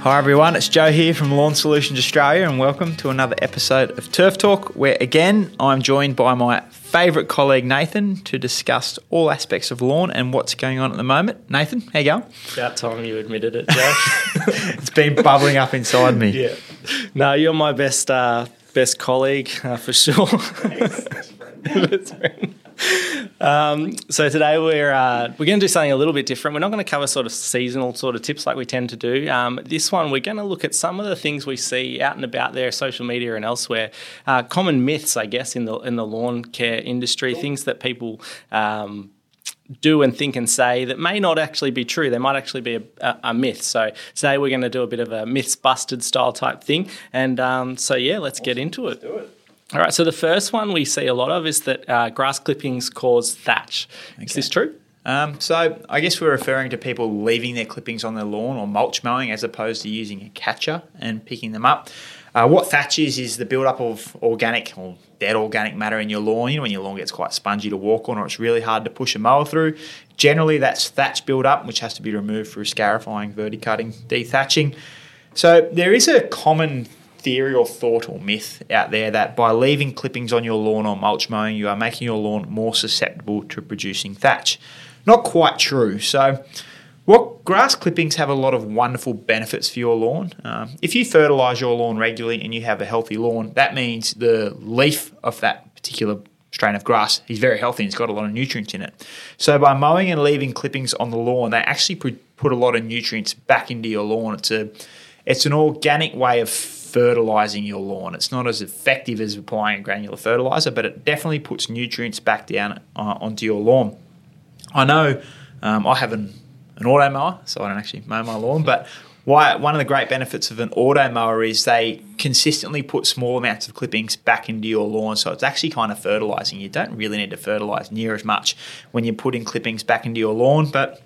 Hi everyone, it's Joe here from Lawn Solutions Australia, and welcome to another episode of Turf Talk, where again I'm joined by my favourite colleague Nathan to discuss all aspects of lawn and what's going on at the moment. Nathan, how you going? About time you admitted it, Joe. it's been bubbling up inside me. yeah. No, you're my best uh, best colleague uh, for sure. Best friend. Um, so today we're uh, we're going to do something a little bit different. We're not going to cover sort of seasonal sort of tips like we tend to do. Um, this one we're going to look at some of the things we see out and about there, social media and elsewhere, uh, common myths, I guess, in the in the lawn care industry, things that people. Um, do and think and say that may not actually be true. They might actually be a, a, a myth. So today we're going to do a bit of a myths busted style type thing. And um, so yeah, let's get into it. Do it. All right. So the first one we see a lot of is that uh, grass clippings cause thatch. Is this true? Um, so I guess we're referring to people leaving their clippings on their lawn or mulch mowing as opposed to using a catcher and picking them up. Uh, what thatch is is the build-up of organic or dead organic matter in your lawn. You know when your lawn gets quite spongy to walk on, or it's really hard to push a mower through. Generally, that's thatch build-up, which has to be removed through scarifying, verticutting, dethatching. So there is a common theory or thought or myth out there that by leaving clippings on your lawn or mulch mowing, you are making your lawn more susceptible to producing thatch. Not quite true. So what grass clippings have a lot of wonderful benefits for your lawn. Um, if you fertilise your lawn regularly and you have a healthy lawn, that means the leaf of that particular strain of grass is very healthy and it's got a lot of nutrients in it. So by mowing and leaving clippings on the lawn, they actually put a lot of nutrients back into your lawn. It's a it's an organic way of fertilizing your lawn. It's not as effective as applying a granular fertilizer, but it definitely puts nutrients back down uh, onto your lawn. I know um, I have an an auto mower, so I don't actually mow my lawn. But why, one of the great benefits of an auto mower is they consistently put small amounts of clippings back into your lawn, so it's actually kind of fertilizing. You don't really need to fertilize near as much when you're putting clippings back into your lawn, but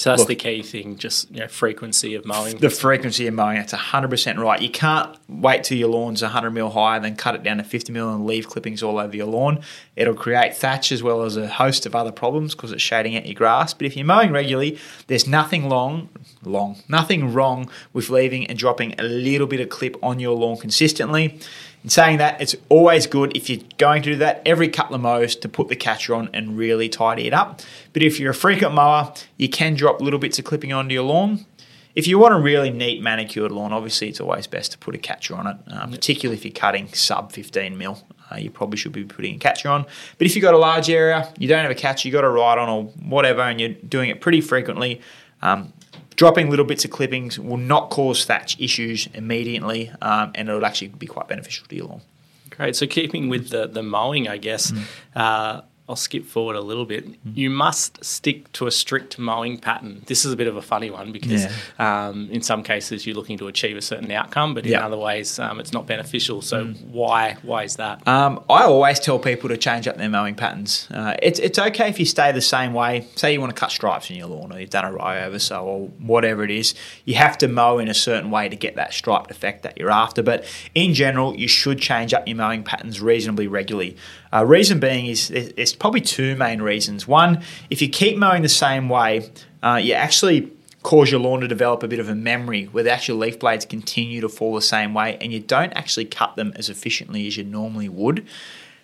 so that's Look, the key thing, just you know, frequency of mowing. The frequency of mowing, that's 100% right. You can't wait till your lawn's 100 mil high, then cut it down to 50 mil and leave clippings all over your lawn. It'll create thatch as well as a host of other problems because it's shading out your grass. But if you're mowing regularly, there's nothing long, long, nothing wrong with leaving and dropping a little bit of clip on your lawn consistently. In saying that, it's always good if you're going to do that every couple of mows to put the catcher on and really tidy it up. But if you're a frequent mower, you can drop little bits of clipping onto your lawn. If you want a really neat manicured lawn, obviously it's always best to put a catcher on it, uh, particularly if you're cutting sub 15 mil. Uh, you probably should be putting a catcher on. But if you've got a large area, you don't have a catcher, you've got a ride on or whatever, and you're doing it pretty frequently, um, dropping little bits of clippings will not cause thatch issues immediately, um, and it'll actually be quite beneficial to your lawn. Great. So keeping with the, the mowing, I guess, mm. uh, I'll skip forward a little bit. Mm-hmm. You must stick to a strict mowing pattern. This is a bit of a funny one because yeah. um, in some cases you're looking to achieve a certain outcome, but in other ways um, it's not beneficial. So mm. why why is that? Um, I always tell people to change up their mowing patterns. Uh, it's it's okay if you stay the same way. Say you want to cut stripes in your lawn, or you've done a row over so, or whatever it is. You have to mow in a certain way to get that striped effect that you're after. But in general, you should change up your mowing patterns reasonably regularly. Uh, reason being is there's probably two main reasons. One, if you keep mowing the same way, uh, you actually cause your lawn to develop a bit of a memory where the actual leaf blades continue to fall the same way and you don't actually cut them as efficiently as you normally would.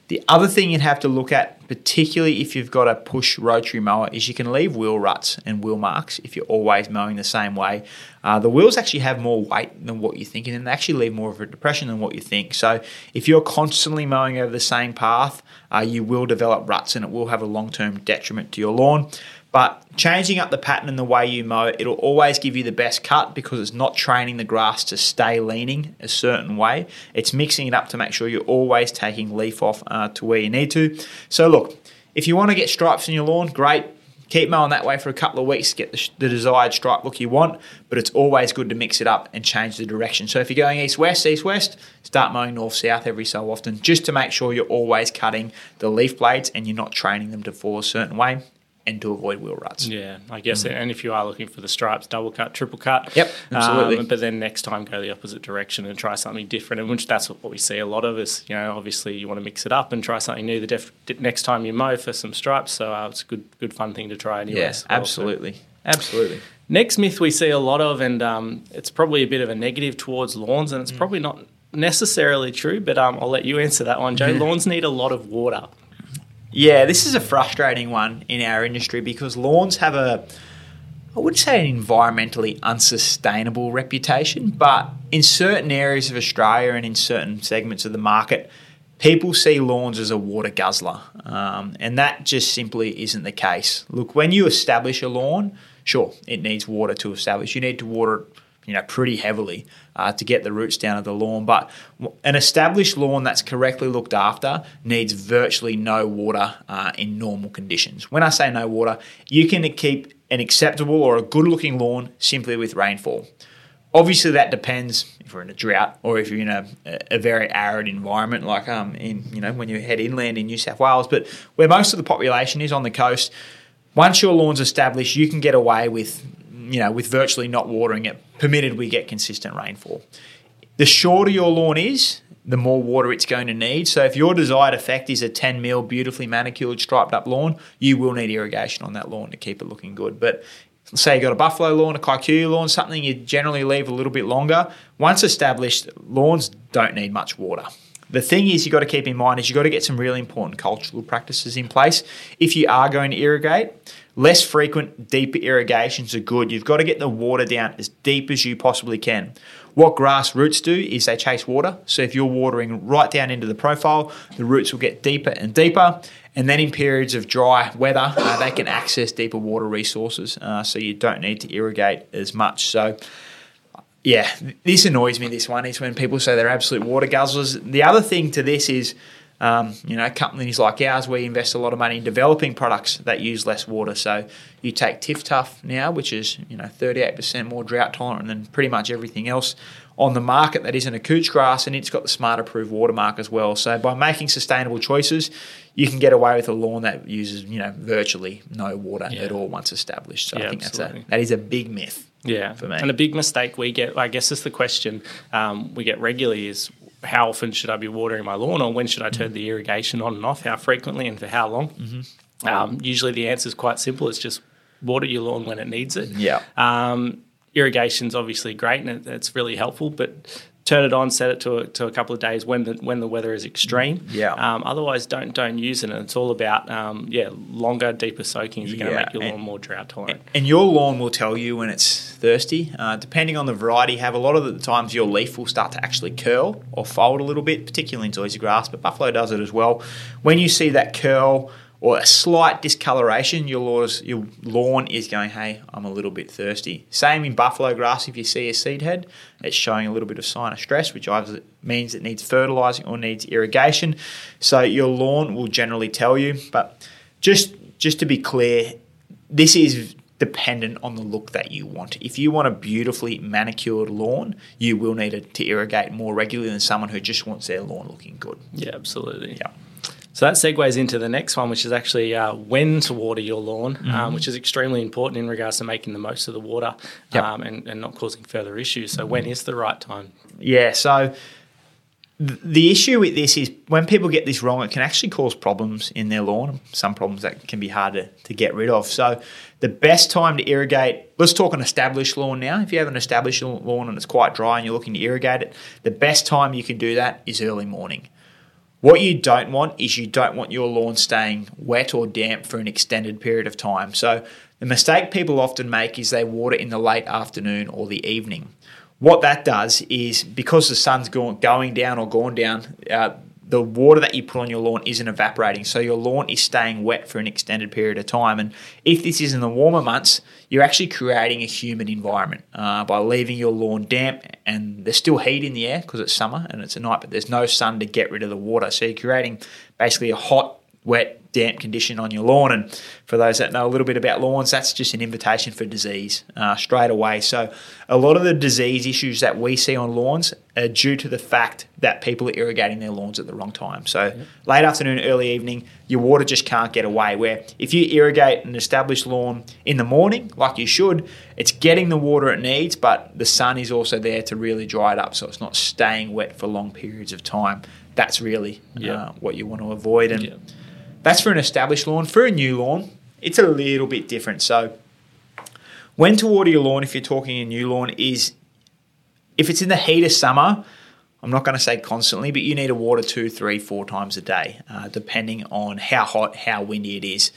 The other thing you'd have to look at, particularly if you've got a push rotary mower, is you can leave wheel ruts and wheel marks if you're always mowing the same way. Uh, the wheels actually have more weight than what you're thinking, and they actually leave more of a depression than what you think. So if you're constantly mowing over the same path, uh, you will develop ruts and it will have a long term detriment to your lawn. But changing up the pattern and the way you mow, it'll always give you the best cut because it's not training the grass to stay leaning a certain way. It's mixing it up to make sure you're always taking leaf off uh, to where you need to. So, look, if you want to get stripes in your lawn, great. Keep mowing that way for a couple of weeks get the, the desired stripe look you want, but it's always good to mix it up and change the direction. So if you're going east west, east west, start mowing north south every so often just to make sure you're always cutting the leaf blades and you're not training them to fall a certain way and to avoid wheel ruts. Yeah, I guess. Mm. And if you are looking for the stripes, double cut, triple cut. Yep, absolutely. Um, but then next time go the opposite direction and try something different. And which that's what we see a lot of is, you know, obviously you want to mix it up and try something new the def- next time you mow for some stripes. So uh, it's a good, good fun thing to try anyway. Yes, yeah, well, absolutely. So. Absolutely. Next myth we see a lot of, and um, it's probably a bit of a negative towards lawns, and it's Mm. probably not necessarily true, but um, I'll let you answer that one, Joe. lawns need a lot of water. Yeah, this is a frustrating one in our industry because lawns have a, I wouldn't say, an environmentally unsustainable reputation. But in certain areas of Australia and in certain segments of the market, people see lawns as a water guzzler. Um, and that just simply isn't the case. Look, when you establish a lawn, sure, it needs water to establish. You need to water it you know, pretty heavily uh, to get the roots down of the lawn. But an established lawn that's correctly looked after needs virtually no water uh, in normal conditions. When I say no water, you can keep an acceptable or a good looking lawn simply with rainfall. Obviously, that depends if you're in a drought or if you're in a, a very arid environment, like um, in you know when you head inland in New South Wales. But where most of the population is on the coast, once your lawn's established, you can get away with you know with virtually not watering it, permitted we get consistent rainfall. The shorter your lawn is, the more water it's going to need. So if your desired effect is a 10 mil beautifully manicured striped up lawn, you will need irrigation on that lawn to keep it looking good. But say you got a buffalo lawn, a kikuyu lawn, something you generally leave a little bit longer. Once established, lawns don't need much water. The thing is, you've got to keep in mind is you've got to get some really important cultural practices in place. If you are going to irrigate, less frequent, deeper irrigations are good. You've got to get the water down as deep as you possibly can. What grass roots do is they chase water. So if you're watering right down into the profile, the roots will get deeper and deeper. And then in periods of dry weather, uh, they can access deeper water resources. Uh, so you don't need to irrigate as much. So yeah, this annoys me. This one is when people say they're absolute water guzzlers. The other thing to this is, um, you know, companies like ours, we invest a lot of money in developing products that use less water. So you take TifTuf now, which is you know 38% more drought tolerant than pretty much everything else on the market that isn't a couch grass, and it's got the smart approved watermark as well. So by making sustainable choices, you can get away with a lawn that uses you know virtually no water Yeah. at all once established. So Yeah, I think that's a that is a big myth. Yeah, for me. And a big mistake we get, I guess, is the question um, we get regularly is how often should I be watering my lawn, or when should I turn the irrigation on and off? How frequently and for how long? Mm-hmm. Um, usually, the answer is quite simple. It's just water your lawn when it needs it. Yeah. Um, irrigation's obviously great and it, it's really helpful, but turn it on, set it to a, to a couple of days when the when the weather is extreme. Yeah. Um, otherwise, don't don't use it. And it's all about um, yeah, longer, deeper soakings are going to Yeah, make your and- lawn more drought tolerant. And your lawn will tell you when it's thirsty. Uh, depending on the variety, you have a lot of the times your leaf will start to actually curl or fold a little bit, particularly in zoysia grass, but buffalo does it as well. When you see that curl or a slight discoloration, your, lawn's, your lawn is going, hey, I'm a little bit thirsty. Same in buffalo grass, if you see a seed head, it's showing a little bit of sign of stress, which either means it needs fertilising or needs irrigation. So your lawn will generally tell you. But just just to be clear, this is dependent on the look that you want. If you want a beautifully manicured lawn, you will need it to irrigate more regularly than someone who just wants their lawn looking good. Yeah, absolutely. Yeah. So that segues into the next one, which is actually uh, when to water your lawn, Mm-hmm. um, which is extremely important in regards to making the most of the water Yep. um, and, and not causing further issues. So when is the right time? Yeah, so th- the issue with this is when people get this wrong, it can actually cause problems in their lawn. Some problems that can be hard to, to get rid of. So, the best time to irrigate, let's talk an established lawn now. If you have an established lawn and it's quite dry and you're looking to irrigate it, the best time you can do that is early morning. What you don't want is you don't want your lawn staying wet or damp for an extended period of time. So, the mistake people often make is they water in the late afternoon or the evening. What that does is because the sun's going, down or gone down, uh, the water that you put on your lawn isn't evaporating. So, your lawn is staying wet for an extended period of time. And if this is in the warmer months, you're actually creating a humid environment uh, by leaving your lawn damp and there's still heat in the air because it's summer and it's a night, but there's no sun to get rid of the water. So you're creating basically a hot, wet, damp condition on your lawn. And for those that know a little bit about lawns, that's just an invitation for disease uh, straight away. So a lot of the disease issues that we see on lawns are due to the fact that people are irrigating their lawns at the wrong time. So late afternoon, early evening, your water just can't get away. Where if you irrigate an established lawn in the morning, like you should, it's getting the water it needs, but the sun is also there to really dry it up, so it's not staying wet for long periods of time. That's really Yeah. uh, what you want to avoid, and Yeah. That's for an established lawn. For a new lawn, it's a little bit different. So when to water your lawn, if you're talking a new lawn, is if it's in the heat of summer, I'm not going to say constantly, but you need to water two, three, four times a day, uh, depending on how hot, how windy it is.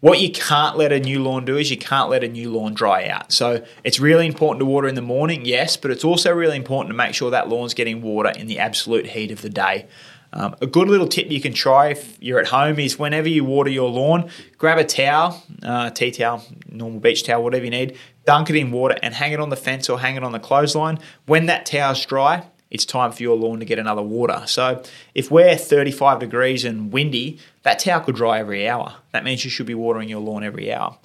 What you can't let a new lawn do is you can't let a new lawn dry out. So it's really important to water in the morning, yes, but it's also really important to make sure that lawn's getting water in the absolute heat of the day. Um, a good little tip you can try if you're at home is whenever you water your lawn, grab a towel, uh, tea towel, normal beach towel, whatever you need, dunk it in water and hang it on the fence or hang it on the clothesline. When that towel's dry, it's time for your lawn to get another water. So if we're 35 degrees and windy, that towel could dry every hour. That means you should be watering your lawn every hour.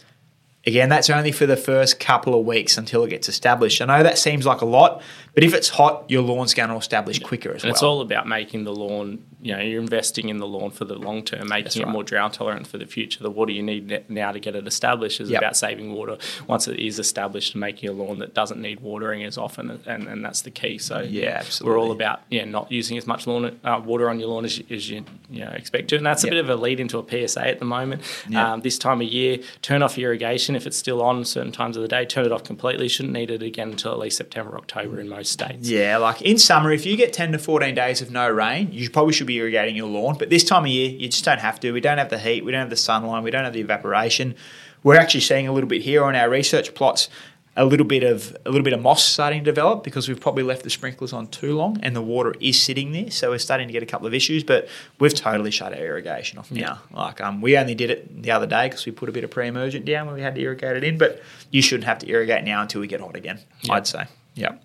Again, that's only for the first couple of weeks until it gets established. I know that seems like a lot, but if it's hot, your lawn's going to establish quicker as and well. It's all about making the lawn. You know, you're investing in the lawn for the long term, making it more drought tolerant for the future. The water you need now to get it established is Yep. about saving water once it is established and making a lawn that doesn't need watering as often, and, and that's the key. So Yeah, we're all about yeah not using as much lawn uh, water on your lawn as you, as you, you know, expect to, and that's a Yep. bit of a lead into a PSA at the moment. Yep. Um, this time of year, turn off irrigation if it's still on certain times of the day. Turn it off completely. Shouldn't need it again until at least September, October in most states. Yeah, like in summer, if you get 10 to 14 days of no rain, you probably should be irrigating your lawn. But this time of year, you just don't have to. We don't have the heat, we don't have the sunlight, we don't have the evaporation. We're actually seeing a little bit here on our research plots a little bit of a little bit of moss starting to develop because we've probably left the sprinklers on too long and the water is sitting there. So we're starting to get a couple of issues, but we've totally shut our irrigation off now. Like um, we only did it the other day because we put a bit of pre-emergent down when we had to irrigate it in, but you shouldn't have to irrigate now until we get hot again. I'd say, yeah.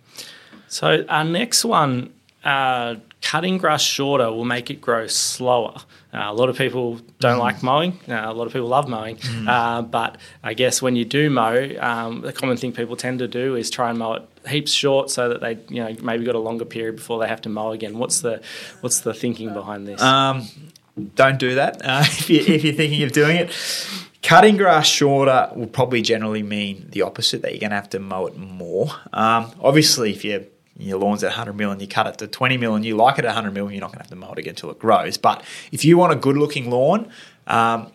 So our next one, uh, cutting grass shorter will make it grow slower. Uh, a lot of people don't like mowing. Uh, a lot of people love mowing, uh, but I guess when you do mow, um, the common thing people tend to do is try and mow it heaps short so that they, you know, maybe got a longer period before they have to mow again. What's the what's the thinking behind this? Um, don't do that uh, if, you, if you're thinking of doing it. Cutting grass shorter will probably generally mean the opposite, that you're going to have to mow it more. Um, obviously, if you your lawn's at 100 mil and you cut it to 20 mil and you like it at 100 mil, you're not going to have to mow it again until it grows. But if you want a good looking lawn, um,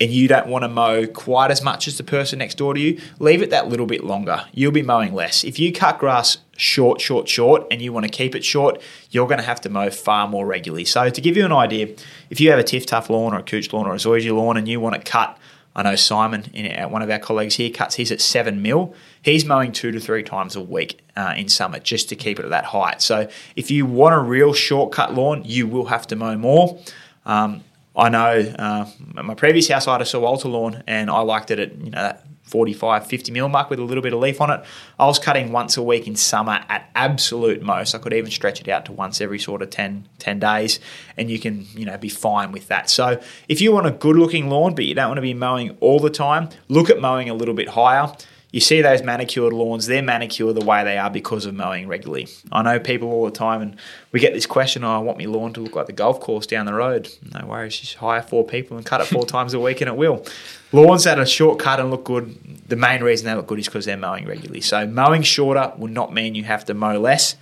and you don't want to mow quite as much as the person next door to you, leave it that little bit longer. You'll be mowing less. If you cut grass short, short, short, and you want to keep it short, you're going to have to mow far more regularly. So, to give you an idea, if you have a TifTuf lawn or a Couch lawn or a Zoysia lawn and you want to cut, I know Simon, in one of our colleagues here, cuts his at seven mil. He's mowing two to three times a week uh, in summer just to keep it at that height. So, if you want a real shortcut lawn, you will have to mow more. Um, I know uh, my previous house I had a Sir Walter lawn and I liked it at you know that 45, 50 mil mark with a little bit of leaf on it. I was cutting once a week in summer at absolute most. I could even stretch it out to once every sort of 10, 10 days and you can you know be fine with that. So if you want a good looking lawn but you don't want to be mowing all the time, look at mowing a little bit higher. You see those manicured lawns, they're manicured the way they are because of mowing regularly. I know people all the time, and we get this question oh, I want my lawn to look like the golf course down the road. No worries, just hire four people and cut it four times a week, and it will. Lawns that are shortcut and look good, the main reason they look good is because they're mowing regularly. So, mowing shorter will not mean you have to mow less.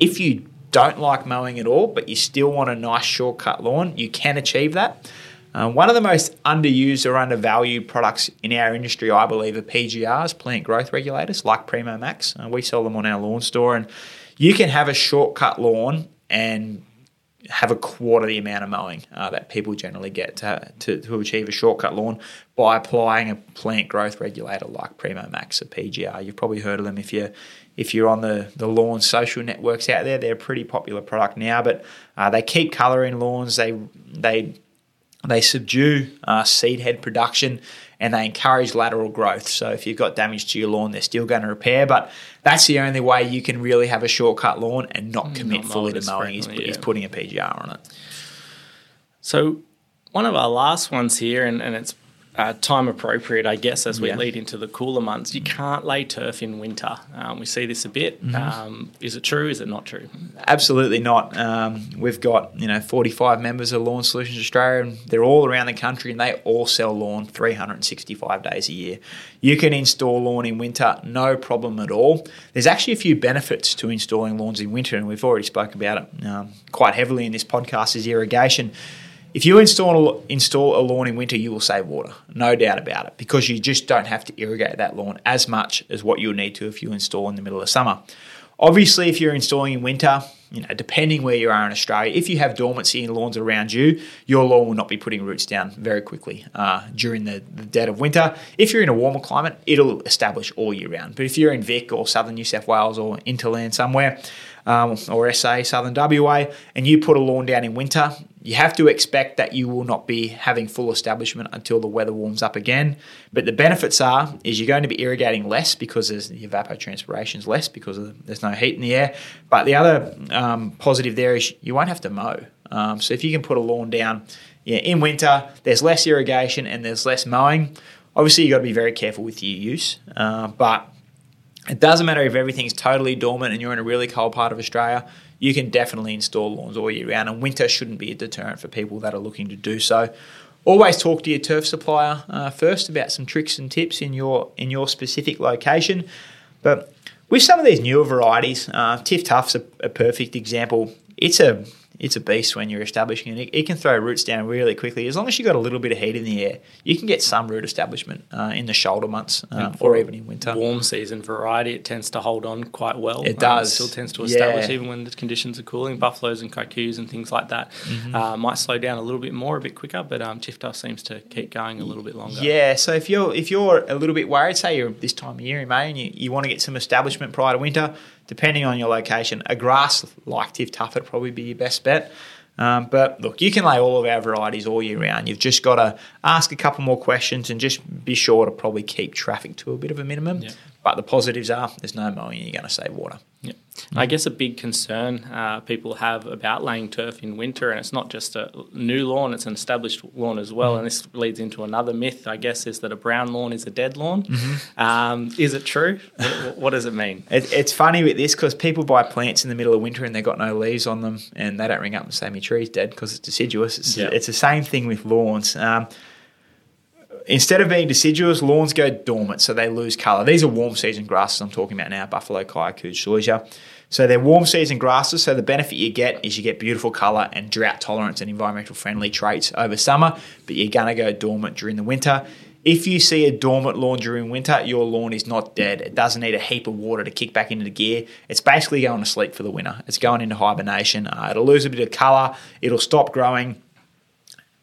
If you don't like mowing at all, but you still want a nice shortcut lawn, you can achieve that. Uh, one of the most underused or undervalued products in our industry, I believe, are PGRs, plant growth regulators, like Primo Max. Uh, we sell them on our lawn store, and you can have a shortcut lawn and have a quarter the amount of mowing uh, that people generally get to, to, to achieve a shortcut lawn by applying a plant growth regulator like Primo Max, a PGR. You've probably heard of them if you're if you're on the, the lawn social networks out there. They're a pretty popular product now, but uh, they keep colouring lawns. They they they subdue uh, seed head production and they encourage lateral growth. So if you've got damage to your lawn, they're still going to repair. But that's the only way you can really have a shortcut lawn and not commit Not fully to mowing is, frequently, is putting a PGR on it. So, one of our last ones here, and, and it's uh, time appropriate, I guess, as we Yeah. lead into the cooler months. You can't lay turf in winter. Um, we see this a bit. Mm-hmm. Um, is it true? Is it not true? Absolutely not. Um, we've got you know 45 members of Lawn Solutions Australia, and they're all around the country, and they all sell lawn 365 days a year. You can install lawn in winter, no problem at all. There's actually a few benefits to installing lawns in winter, and we've already spoke about it um, quite heavily in this podcast. Is irrigation. If you install install a lawn in winter, you will save water, no doubt about it, because you just don't have to irrigate that lawn as much as what you'll need to if you install in the middle of summer. Obviously, if you're installing in winter, you know, depending where you are in Australia, if you have dormancy in lawns around you, your lawn will not be putting roots down very quickly uh, during the, the, dead of winter. If you're in a warmer climate, it'll establish all year round. But if you're in Vic or southern New South Wales or interland somewhere, um, or SA, Southern WA, and you put a lawn down in winter, you have to expect that you will not be having full establishment until the weather warms up again. But the benefits are is you're going to be irrigating less because there's the evapotranspiration is less because the, there's no heat in the air. But the other um, positive there is you won't have to mow. Um, so if you can put a lawn down yeah, in winter, there's less irrigation and there's less mowing. Obviously, you've got to be very careful with your use, uh, but it doesn't matter if everything's totally dormant and you're in a really cold part of Australia, you can definitely install lawns all year round, and winter shouldn't be a deterrent for people that are looking to do so. Always talk to your turf supplier uh, first about some tricks and tips in your in your specific location. But with some of these newer varieties, uh, TifTuf's a, a perfect example. It's a it's a beast when you're establishing it. It can throw roots down really quickly. As long as you've got a little bit of heat in the air, you can get some root establishment uh, in the shoulder months uh, or even in winter. Warm season variety, it tends to hold on quite well. It does. Um, it still tends to establish yeah. even when the conditions are cooling. Buffaloes and kikuyus and things like that mm-hmm. uh, might slow down a little bit more, a bit quicker, but um, TifTuf seems to keep going a little bit longer. Yeah, so if you're if you're a little bit worried, say you're this time of year in May and you, you want to get some establishment prior to winter, depending on your location, a grass like TifTuf would probably be your best bet. Um, but look, you can lay all of our varieties all year round. You've just got to ask a couple more questions and just be sure to probably keep traffic to a bit of a minimum. Yeah. But the positives are there's no mowing, you're going to save water. Yeah. I guess a big concern uh, people have about laying turf in winter, and it's not just a new lawn, it's an established lawn as well. Mm-hmm. And this leads into another myth, I guess, is that a brown lawn is a dead lawn. Mm-hmm. Um, is it true? what, what, does it mean? It, it's funny with this because people buy plants in the middle of winter and they've got no leaves on them, and they don't ring up and say, My tree's dead because it's deciduous. It's, it's the same thing with lawns. Um, instead of being deciduous, lawns go dormant, so they lose colour. These are warm season grasses I'm talking about now, buffalo, kikuyu, zoysia. So they're warm season grasses, so the benefit you get is you get beautiful colour and drought tolerance and environmental friendly traits over summer, but you're going to go dormant during the winter. If you see a dormant lawn during winter, your lawn is not dead. It doesn't need a heap of water to kick back into the gear. It's basically going to sleep for the winter. It's going into hibernation. Uh, it'll lose a bit of colour. It'll stop growing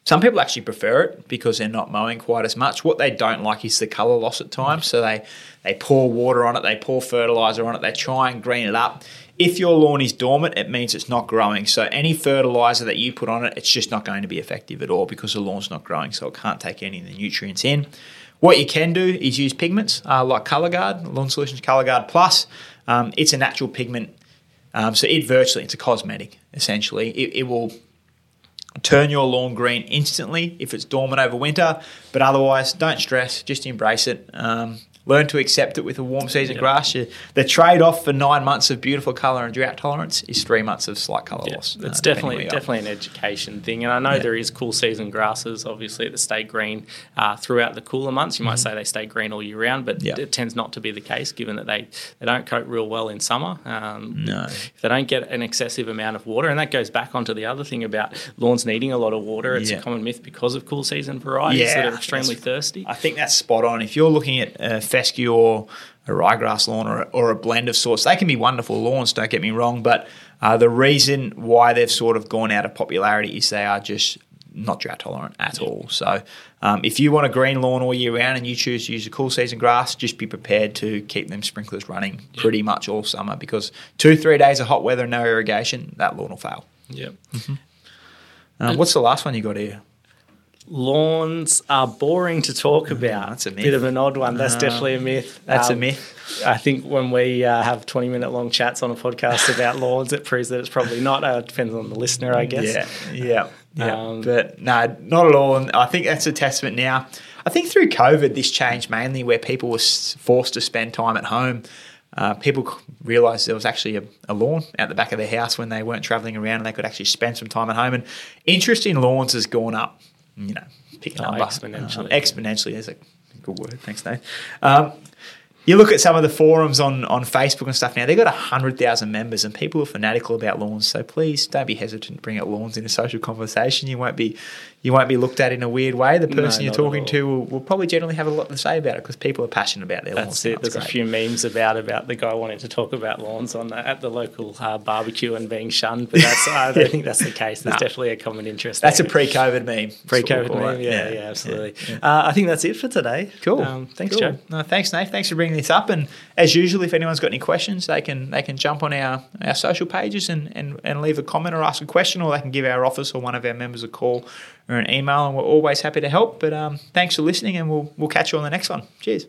some people actually prefer it because they're not mowing quite as much. What they don't like is the colour loss at times. So they, they pour water on it, they pour fertiliser on it, they try and green it up. If your lawn is dormant, it means it's not growing. So any fertiliser that you put on it, it's just not going to be effective at all because the lawn's not growing, so it can't take any of the nutrients in. What you can do is use pigments uh, like ColourGuard, Lawn Solutions Colour Guard Plus. Um, it's a natural pigment, um, so it virtually it's a cosmetic essentially. It, it will turn your lawn green instantly if it's dormant over winter. But otherwise, don't stress, just embrace it. Um, learn to accept it with a warm season yep. grass. You, the trade off for nine months of beautiful colour and drought tolerance is three months of slight colour yep. loss. It's uh, definitely definitely an education thing, and I know there is cool season grasses, obviously that stay green uh, throughout the cooler months. You might mm-hmm. say they stay green all year round, but it tends not to be the case given that they, they don't coat real well in summer. Um, no, if they don't get an excessive amount of water, and that goes back onto the other thing about lawns needing a lot of water. It's a common myth because of cool season varieties yeah, that are extremely thirsty. I think that's spot on. If you're looking at uh, fescue or a ryegrass lawn or a, or a blend of sorts. They can be wonderful lawns, don't get me wrong, but uh, the reason why they've sort of gone out of popularity is they are just not drought tolerant at yeah. all. So um, if you want a green lawn all year round and you choose to use a cool season grass, just be prepared to keep them sprinklers running yeah. pretty much all summer because two, three days of hot weather and no irrigation, that lawn will fail. Yeah. Mm-hmm. Um, what's the last one you got here? Lawns are boring to talk mm, about. That's a myth. Bit of an odd one. That's uh, definitely a myth. That's um, a myth. I think when we uh, have 20 minute long chats on a podcast about lawns, it proves that it's probably not. Uh, it depends on the listener, I guess. Yeah, yeah, yeah. Um, but no, not at all. And I think that's a testament now. I think through COVID, this changed mainly where people were forced to spend time at home. Uh, people realised there was actually a, a, lawn out the back of their house when they weren't travelling around and they could actually spend some time at home. And interest in lawns has gone up you know, pick a oh, number. Exponentially. Um, exponentially is a good word. Thanks, Dave. Um, you look at some of the forums on, on Facebook and stuff now, they've got 100,000 members and people are fanatical about lawns. So please don't be hesitant to bring up lawns in a social conversation. You won't be you won't be looked at in a weird way. The person No, you're talking to will, will probably generally have a lot to say about it because people are passionate about their lawns. That's now. it. It's There's a few memes about about the guy wanting to talk about lawns on the, at the local uh, barbecue and being shunned, but that's I don't think that's the case. There's No. definitely a common interest. That's a pre-COVID meme. pre-COVID That's what we'll call meme. Yeah, yeah, absolutely. Uh, I think that's it for today. Cool. Um, thanks, Cool. Joe. No, thanks, Nate. Thanks for bringing this up. And as usual, if anyone's got any questions, they can they can jump on our, our social pages and, and, and leave a comment or ask a question, or they can give our office or one of our members a call or an email, and we're always happy to help. But um, thanks for listening, and we'll we'll catch you on the next one. Cheers.